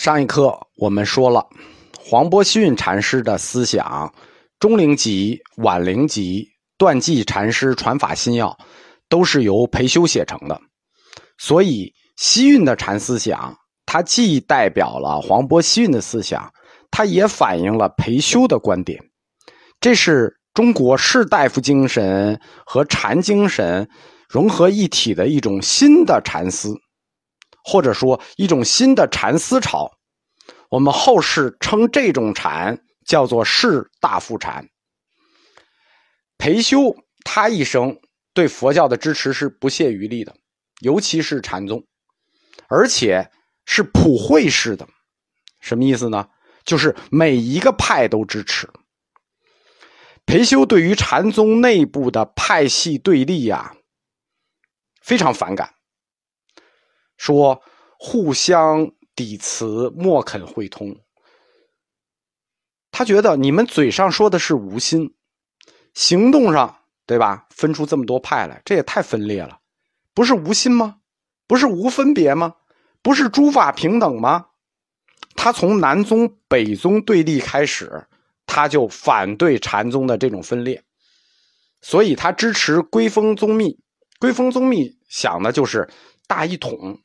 上一课我们说了，黄伯逊禅师的思想，钟灵集、晚灵集、断际禅师传法心要，都是由裴修写成的。所以西运的禅思想，它既代表了黄伯逊的思想，它也反映了裴修的观点。这是中国士大夫精神和禅精神融合一体的一种新的禅思。或者说一种新的禅思潮，我们后世称这种禅叫做士大夫禅。裴修他一生对佛教的支持是不懈余力的，尤其是禅宗，而且是普惠式的。什么意思呢？就是每一个派都支持。裴修对于禅宗内部的派系对立呀，非常反感。说互相抵词，莫肯会通。他觉得你们嘴上说的是无心，行动上对吧？分出这么多派来，这也太分裂了。不是无心吗？不是无分别吗？不是诸法平等吗？他从南宗北宗对立开始，他就反对禅宗的这种分裂，所以他支持归峰宗密。归峰宗密想的就是大一统。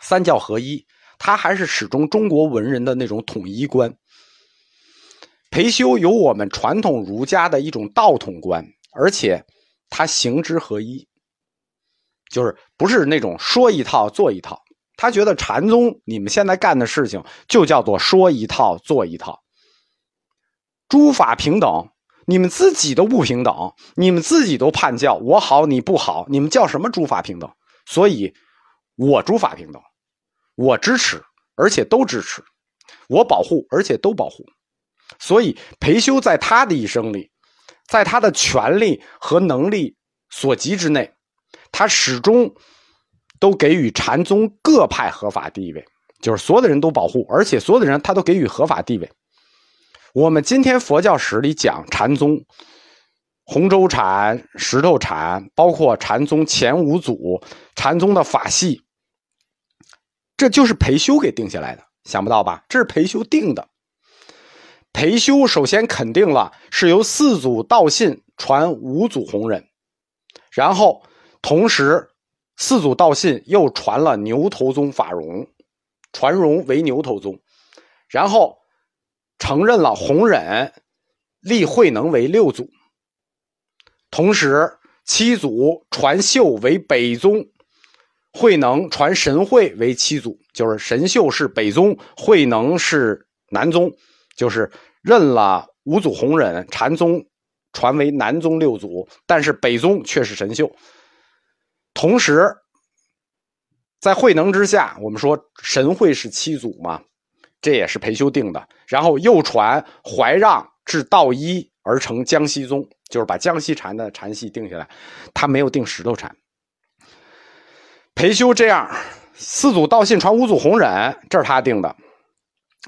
三教合一，他还是始终中国文人的那种统一观。裴修有我们传统儒家的一种道统观，而且他行之合一，就是不是那种说一套做一套。他觉得禅宗你们现在干的事情就叫做说一套做一套，诸法平等，你们自己都不平等，你们自己都叛教，我好你不好，你们叫什么诸法平等？所以，我诸法平等。我支持，而且都支持；我保护，而且都保护。所以，裴修在他的一生里，在他的权力和能力所及之内，他始终都给予禅宗各派合法地位，就是所有的人都保护，而且所有的人他都给予合法地位。我们今天佛教史里讲禅宗，洪州禅、石头禅，包括禅宗前五祖、禅宗的法系。这就是裴修给定下来的，想不到吧？这是裴修定的。裴修首先肯定了是由四祖道信传五祖弘忍，然后同时四祖道信又传了牛头宗法融，传融为牛头宗，然后承认了弘忍立慧能为六祖，同时七祖传秀为北宗。慧能传神会为七祖，就是神秀是北宗，慧能是南宗，就是认了五祖弘忍，禅宗传为南宗六祖，但是北宗却是神秀。同时，在慧能之下，我们说神会是七祖嘛，这也是裴修定的。然后又传怀让至道一而成江西宗，就是把江西禅的禅系定下来，他没有定石头禅。裴修这样，四祖道信传五祖弘忍，这是他定的。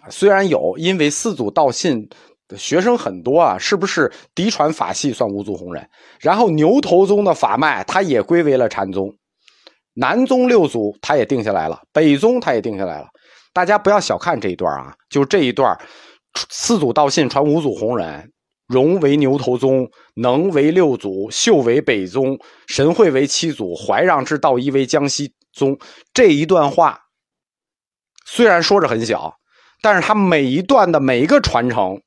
虽然有，因为四祖道信的学生很多啊，是不是嫡传法系算五祖弘忍？然后牛头宗的法脉，他也归为了禅宗。南宗六祖他也定下来了，北宗他也定下来了。大家不要小看这一段啊，就这一段，四祖道信传五祖弘忍。融为牛头宗，能为六祖，秀为北宗，神会为七祖，怀让之道一为江西宗。这一段话虽然说着很小，但是他每一段的每一个传承，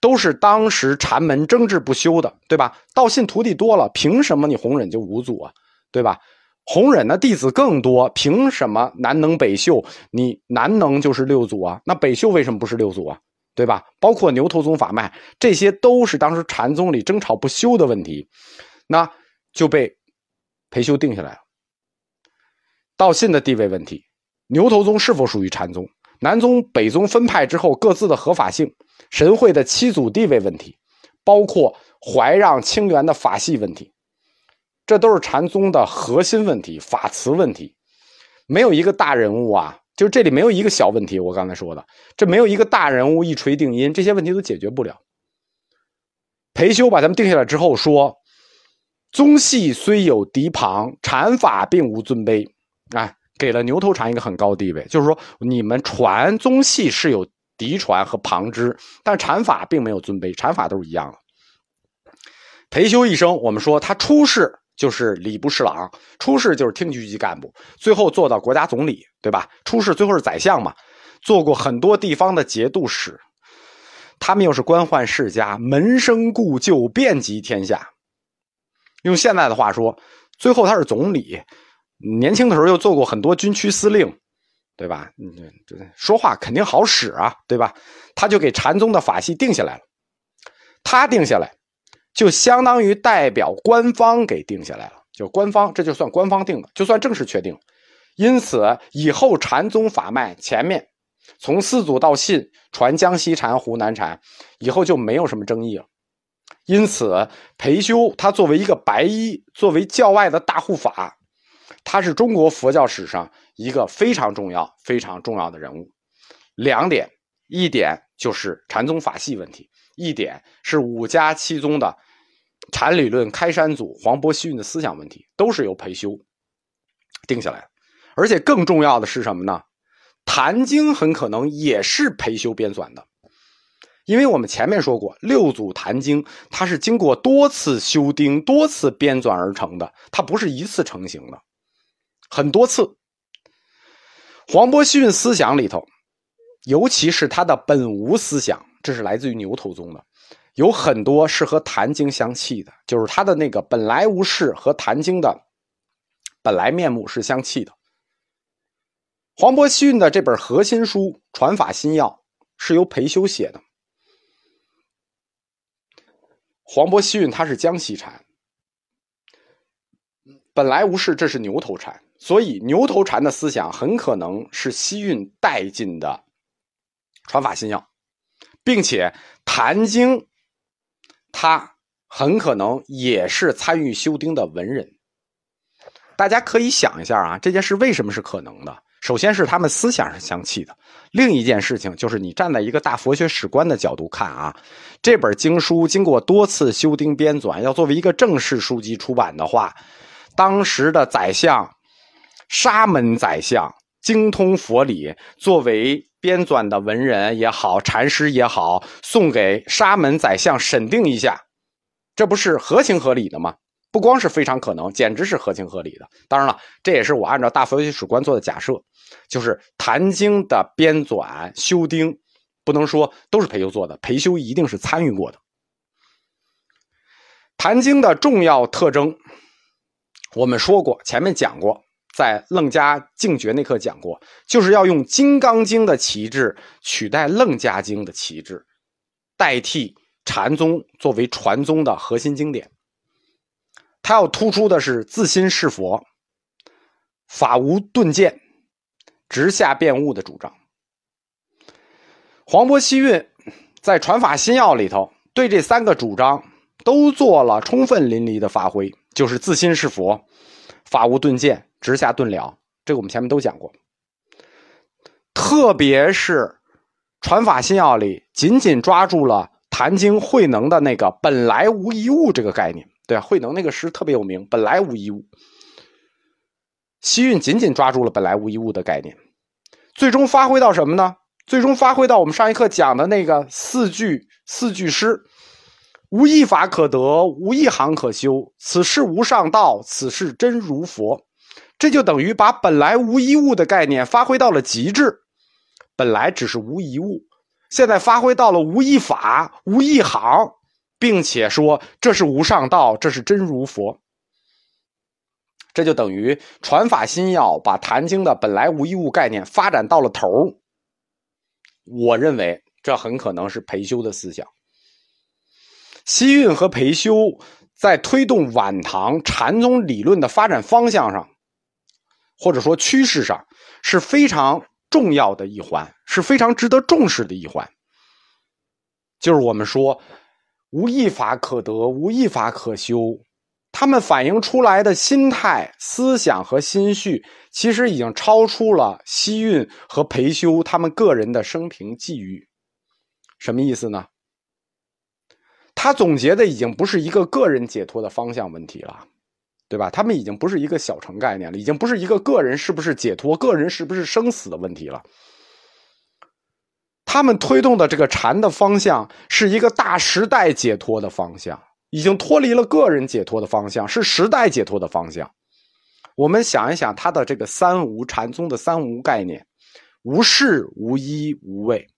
都是当时禅门争执不休的，对吧？道信徒弟多了，凭什么你弘忍就五祖啊？对吧？弘忍的弟子更多，凭什么南能北秀？你南能就是六祖啊？那北秀为什么不是六祖啊？对吧？包括牛头宗法脉，这些都是当时禅宗里争吵不休的问题，那就被裴修定下来了。道信的地位问题，牛头宗是否属于禅宗？南宗北宗分派之后各自的合法性，神会的七祖地位问题，包括怀让清源的法系问题，这都是禅宗的核心问题、法词问题。没有一个大人物啊。就这里没有一个小问题，我刚才说的，这没有一个大人物一锤定音，这些问题都解决不了。裴修把他们定下来之后说：“宗系虽有嫡旁，禅法并无尊卑。”啊，给了牛头禅一个很高地位，就是说你们传宗系是有嫡传和旁支，但禅法并没有尊卑，禅法都是一样的。裴修一生，我们说他出世就是礼部侍郎，出世就是厅局级干部，最后做到国家总理，对吧？出世最后是宰相嘛，做过很多地方的节度使。他们又是官宦世家，门生故旧，遍及天下。用现在的话说，最后他是总理。年轻的时候又做过很多军区司令，对吧？嗯，这说话肯定好使啊，对吧？他就给禅宗的法系定下来了。他定下来，就相当于代表官方给定下来了，就官方这就算官方定的，就算正式确定。因此，以后禅宗法脉前面从四祖到信传江西禅、湖南禅，以后就没有什么争议了。因此，裴修他作为一个白衣，作为教外的大护法。他是中国佛教史上一个非常重要、非常重要的人物。两点，一点就是禅宗法系问题，一点是五家七宗的禅理论开山祖黄伯希运的思想问题，都是由裴修定下来的。而且更重要的是什么呢？《坛经》很可能也是裴修编纂的，因为我们前面说过，六祖《坛经》它是经过多次修订、多次编纂而成的，它不是一次成型的。很多次，黄伯希运思想里头，尤其是他的本无思想，这是来自于牛头宗的，有很多是和《坛经》相契的，就是他的那个本来无事和《坛经》的本来面目是相契的。黄伯希运的这本核心书《传法心要》是由裴修写的。黄伯希运他是江西禅，本来无事，这是牛头禅。所以，牛头禅的思想很可能是西运带进的传法心要，并且《坛经》他很可能也是参与修订的文人。大家可以想一下啊，这件事为什么是可能的？首先是他们思想是相契的，另一件事情就是你站在一个大佛学史观的角度看啊，这本经书经过多次修订编纂，要作为一个正式书籍出版的话，当时的宰相。沙门宰相精通佛理，作为编纂的文人也好，禅师也好，送给沙门宰相审定一下，这不是合情合理的吗？不光是非常可能，简直是合情合理的。当然了，这也是我按照大佛学史观做的假设，就是《坛经》的编纂修订，不能说都是裴修做的，裴修一定是参与过的。《坛经》的重要特征，我们说过，前面讲过。在楞伽净觉那课讲过，就是要用《金刚经》的旗帜取代《楞伽经》的旗帜，代替禅宗作为传宗的核心经典。他要突出的是自心是佛、法无顿渐、直下变悟的主张。黄伯希运在《传法心要》里头对这三个主张都做了充分淋漓的发挥，就是自心是佛、法无顿渐。直下顿了，这个我们前面都讲过。特别是《传法心要》里，紧紧抓住了《坛经》慧能的那个“本来无一物”这个概念。对啊，慧能那个诗特别有名，“本来无一物”。西运紧紧抓住了“本来无一物”的概念，最终发挥到什么呢？最终发挥到我们上一课讲的那个四句四句诗：“无一法可得，无一行可修。此事无上道，此事真如佛。”这就等于把本来无一物的概念发挥到了极致，本来只是无一物，现在发挥到了无一法、无一行，并且说这是无上道，这是真如佛。这就等于传法心要把《坛经》的本来无一物概念发展到了头我认为这很可能是裴修的思想。西运和裴修在推动晚唐禅宗理论的发展方向上。或者说趋势上是非常重要的一环，是非常值得重视的一环。就是我们说无一法可得，无一法可修，他们反映出来的心态、思想和心绪，其实已经超出了西运和培修他们个人的生平际遇。什么意思呢？他总结的已经不是一个个人解脱的方向问题了。对吧？他们已经不是一个小城概念了，已经不是一个个人是不是解脱、个人是不是生死的问题了。他们推动的这个禅的方向是一个大时代解脱的方向，已经脱离了个人解脱的方向，是时代解脱的方向。我们想一想，他的这个三无禅宗的三无概念：无事、无依、无畏。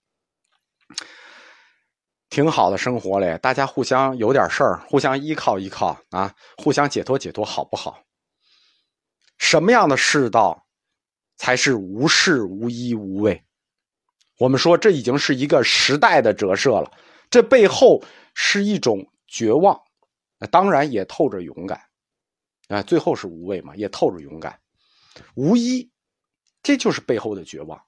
挺好的生活嘞，大家互相有点事儿，互相依靠依靠啊，互相解脱解脱，好不好？什么样的世道才是无事无依无畏？我们说这已经是一个时代的折射了，这背后是一种绝望，当然也透着勇敢啊。最后是无畏嘛，也透着勇敢，无依，这就是背后的绝望。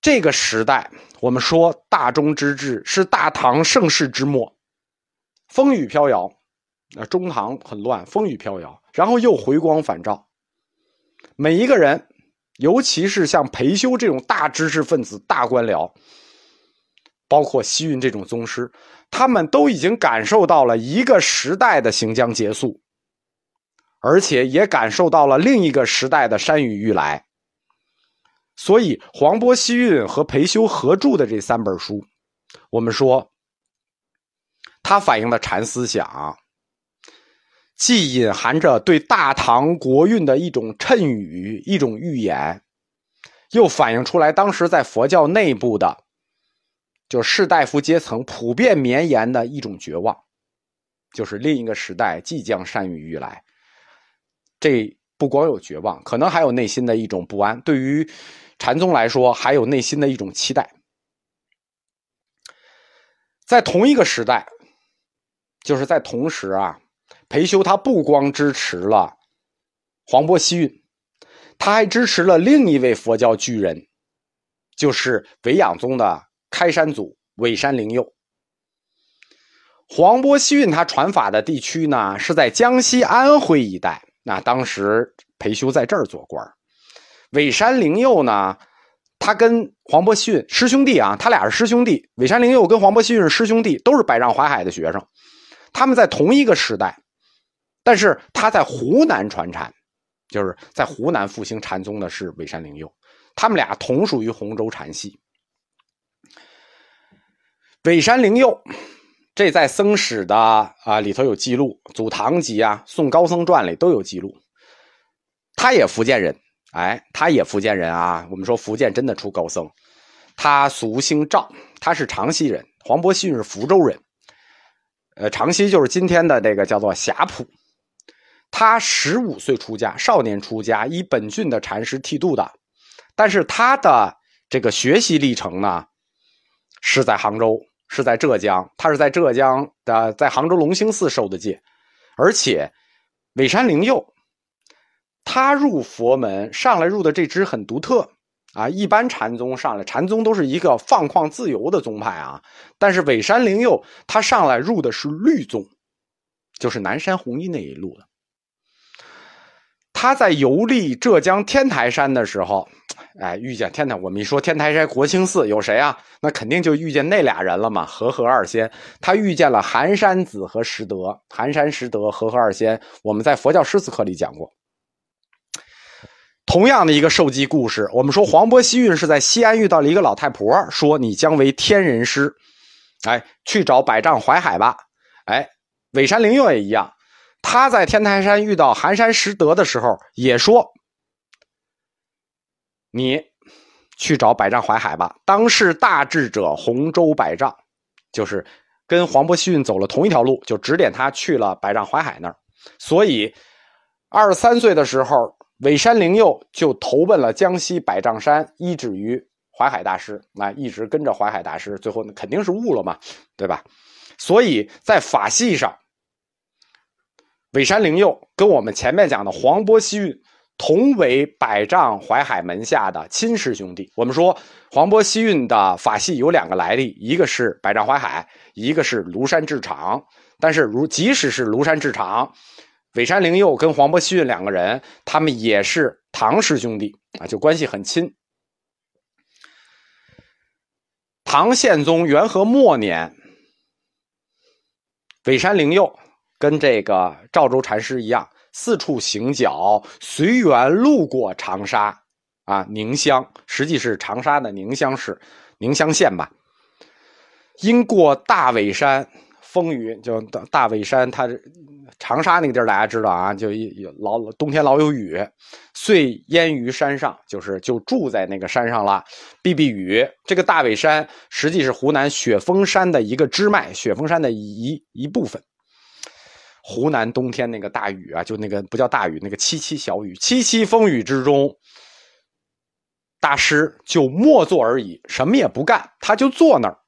这个时代，我们说大中之治是大唐盛世之末，风雨飘摇，啊，中唐很乱，风雨飘摇，然后又回光返照。每一个人，尤其是像裴修这种大知识分子、大官僚，包括西运这种宗师，他们都已经感受到了一个时代的行将结束，而且也感受到了另一个时代的山雨欲来。所以，黄波、西运和裴修合著的这三本书，我们说，它反映的禅思想，既隐含着对大唐国运的一种谶语、一种预言，又反映出来当时在佛教内部的，就士大夫阶层普遍绵延的一种绝望，就是另一个时代即将山雨欲来。这不光有绝望，可能还有内心的一种不安。对于禅宗来说，还有内心的一种期待。在同一个时代，就是在同时啊，裴修他不光支持了黄渤、西运，他还支持了另一位佛教巨人，就是维养宗的开山祖韦山灵佑。黄渤、西运他传法的地区呢，是在江西安徽一带。那当时裴修在这儿做官尾山灵佑呢，他跟黄伯逊师兄弟啊，他俩是师兄弟。尾山灵佑跟黄伯逊是师兄弟，都是百丈怀海的学生。他们在同一个时代，但是他在湖南传禅，就是在湖南复兴禅宗的是尾山灵佑。他们俩同属于洪州禅系。尾山灵佑，这在僧史的啊里头有记录，《祖堂集》啊，《宋高僧传》里都有记录。他也福建人。哎，他也福建人啊。我们说福建真的出高僧。他俗姓赵，他是长溪人。黄伯信是福州人。呃，长溪就是今天的这个叫做霞浦。他十五岁出家，少年出家，以本郡的禅师剃度的。但是他的这个学习历程呢，是在杭州，是在浙江。他是在浙江的，在杭州龙兴寺受的戒，而且尾山灵佑。他入佛门上来入的这支很独特啊，一般禅宗上来，禅宗都是一个放旷自由的宗派啊。但是尾山灵佑他上来入的是律宗，就是南山弘一那一路的。他在游历浙江天台山的时候，哎，遇见天台。我们一说天台山国清寺有谁啊？那肯定就遇见那俩人了嘛，和合二仙。他遇见了寒山子和拾得，寒山拾得，和合二仙。我们在佛教诗词课里讲过。同样的一个受记故事，我们说黄渤、西运是在西安遇到了一个老太婆，说你将为天人师，哎，去找百丈怀海吧。哎，尾山灵佑也一样，他在天台山遇到寒山拾得的时候，也说你去找百丈怀海吧。当世大智者洪州百丈，就是跟黄渤、西运走了同一条路，就指点他去了百丈怀海那儿。所以二十三岁的时候。尾山灵佑就投奔了江西百丈山，依止于淮海大师，那一直跟着淮海大师，最后肯定是悟了嘛，对吧？所以在法系上，尾山灵佑跟我们前面讲的黄波、西运同为百丈淮海门下的亲师兄弟。我们说黄波、西运的法系有两个来历，一个是百丈淮海，一个是庐山智长。但是如即使是庐山智长。尾山灵佑跟黄渤、西运两个人，他们也是唐师兄弟啊，就关系很亲。唐宪宗元和末年，尾山灵佑跟这个赵州禅师一样，四处行脚，随缘路过长沙，啊，宁乡，实际是长沙的宁乡市，宁乡县吧。因过大尾山，风雨就大大尾山，它长沙那个地儿大家知道啊，就有老冬天老有雨，遂淹于山上，就是就住在那个山上了，避避雨。这个大尾山实际是湖南雪峰山的一个支脉，雪峰山的一一部分。湖南冬天那个大雨啊，就那个不叫大雨，那个凄凄小雨，凄凄风雨之中，大师就默坐而已，什么也不干，他就坐那儿。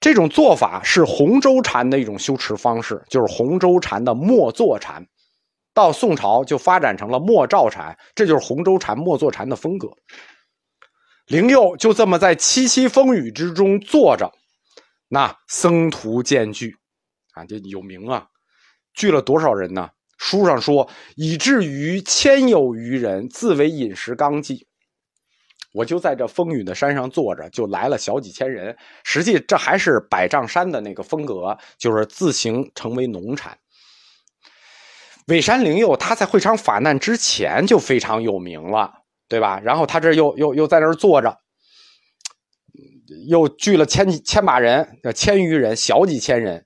这种做法是洪州禅的一种修持方式，就是洪州禅的默坐禅。到宋朝就发展成了默照禅，这就是洪州禅默坐禅的风格。灵佑就这么在凄凄风雨之中坐着，那僧徒渐聚，啊，这有名啊，聚了多少人呢？书上说，以至于千有余人，自为饮食纲纪。我就在这风雨的山上坐着，就来了小几千人。实际这还是百丈山的那个风格，就是自行成为农产。尾山灵佑他在会昌法难之前就非常有名了，对吧？然后他这又又又在那儿坐着，又聚了千千把人，千余人，小几千人。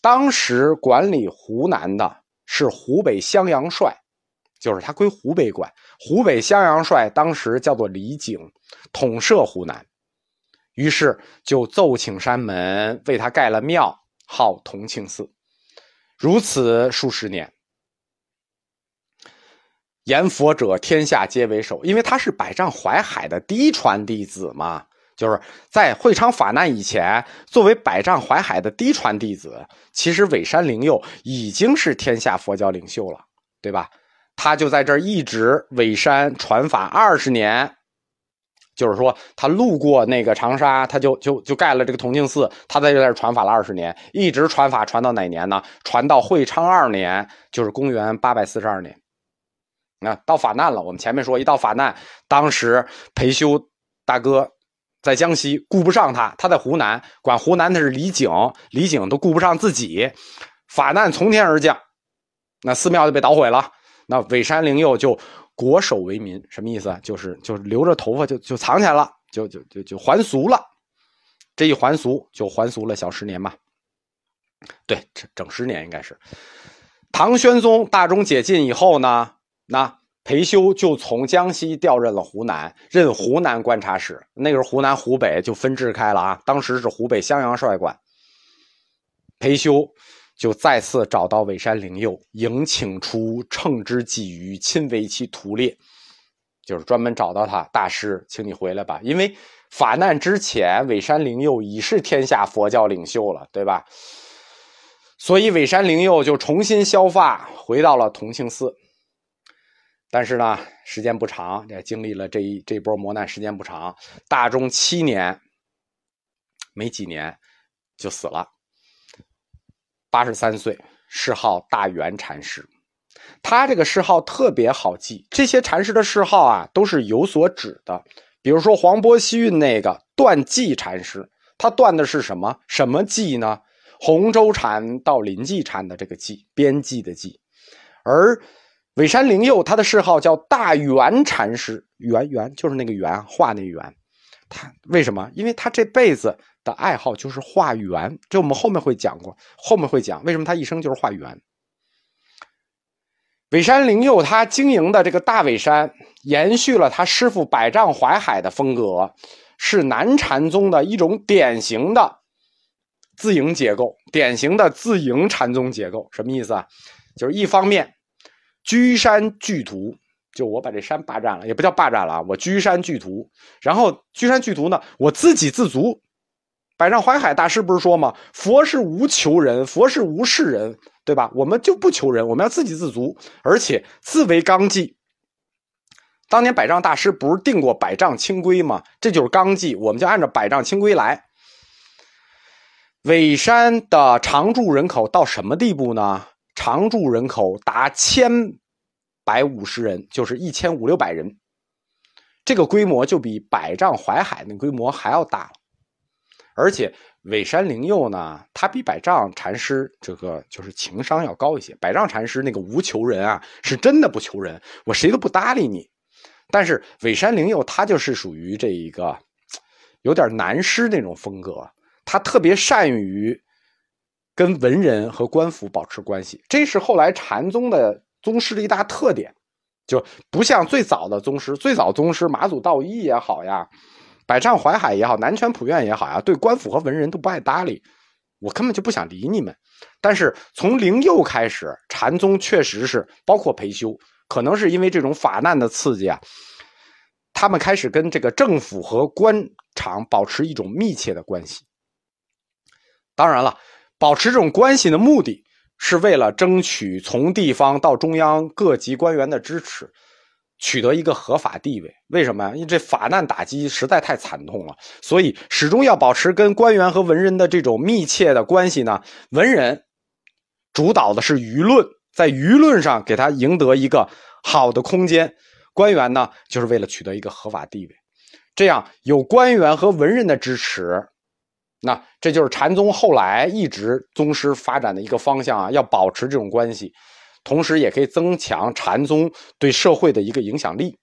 当时管理湖南的是湖北襄阳帅。就是他归湖北管，湖北襄阳帅当时叫做李景，统摄湖南，于是就奏请山门为他盖了庙，号同庆寺，如此数十年。言佛者天下皆为首，因为他是百丈怀海的嫡传弟子嘛，就是在会昌法难以前，作为百丈怀海的嫡传弟子，其实尾山灵佑已经是天下佛教领袖了，对吧？他就在这儿一直尾山传法二十年，就是说他路过那个长沙，他就就就盖了这个同庆寺，他在这儿传法了二十年，一直传法传到哪年呢？传到会昌二年，就是公元八百四十二年。那到法难了，我们前面说一到法难，当时裴修大哥在江西顾不上他，他在湖南管湖南的是李景，李景都顾不上自己，法难从天而降，那寺庙就被捣毁了。那尾山灵佑就国守为民，什么意思啊？就是就是留着头发就就藏起来了，就就就就还俗了。这一还俗就还俗了小十年嘛。对，整整十年应该是。唐玄宗大中解禁以后呢，那裴修就从江西调任了湖南，任湖南观察使。那个时候湖南、湖北就分治开了啊，当时是湖北襄阳帅管。裴修。就再次找到尾山灵佑，迎请出乘之鲫鱼，亲为其屠猎，就是专门找到他大师，请你回来吧。因为法难之前，尾山灵佑已是天下佛教领袖了，对吧？所以尾山灵佑就重新削发，回到了同庆寺。但是呢，时间不长，也经历了这一这波磨难，时间不长，大中七年，没几年就死了。八十三岁，谥号大圆禅师。他这个谥号特别好记。这些禅师的谥号啊，都是有所指的。比如说黄波西运那个断寂禅师，他断的是什么？什么寂呢？洪州禅到临济禅的这个寂，边际的寂。而尾山灵佑，他的谥号叫大圆禅师，圆圆就是那个圆，画那圆。他为什么？因为他这辈子。的爱好就是画圆，这我们后面会讲过，后面会讲为什么他一生就是画圆。尾山灵佑他经营的这个大尾山，延续了他师傅百丈怀海的风格，是南禅宗的一种典型的自营结构，典型的自营禅宗结构。什么意思啊？就是一方面居山聚徒，就我把这山霸占了，也不叫霸占了，我居山聚图，然后居山聚图呢，我自给自足。百丈怀海大师不是说吗？佛是无求人，佛是无事人，对吧？我们就不求人，我们要自给自足，而且自为纲纪。当年百丈大师不是定过百丈清规吗？这就是纲纪，我们就按照百丈清规来。尾山的常住人口到什么地步呢？常住人口达千百五十人，就是一千五六百人，这个规模就比百丈怀海那规模还要大了。而且尾山灵佑呢，他比百丈禅师这个就是情商要高一些。百丈禅师那个无求人啊，是真的不求人，我谁都不搭理你。但是尾山灵佑他就是属于这一个有点南师那种风格，他特别善于跟文人和官府保持关系，这是后来禅宗的宗师的一大特点。就不像最早的宗师，最早宗师马祖道一也好呀，百丈怀海也好，南泉普愿也好呀，对官府和文人都不爱搭理，我根本就不想理你们。但是从灵佑开始，禅宗确实是包括培修，可能是因为这种法难的刺激啊，他们开始跟这个政府和官场保持一种密切的关系。当然了，保持这种关系的目的。是为了争取从地方到中央各级官员的支持，取得一个合法地位。为什么呀？因为这法难打击实在太惨痛了，所以始终要保持跟官员和文人的这种密切的关系呢。文人主导的是舆论，在舆论上给他赢得一个好的空间；官员呢，就是为了取得一个合法地位。这样有官员和文人的支持。那这就是禅宗后来一直宗师发展的一个方向啊，要保持这种关系，同时也可以增强禅宗对社会的一个影响力。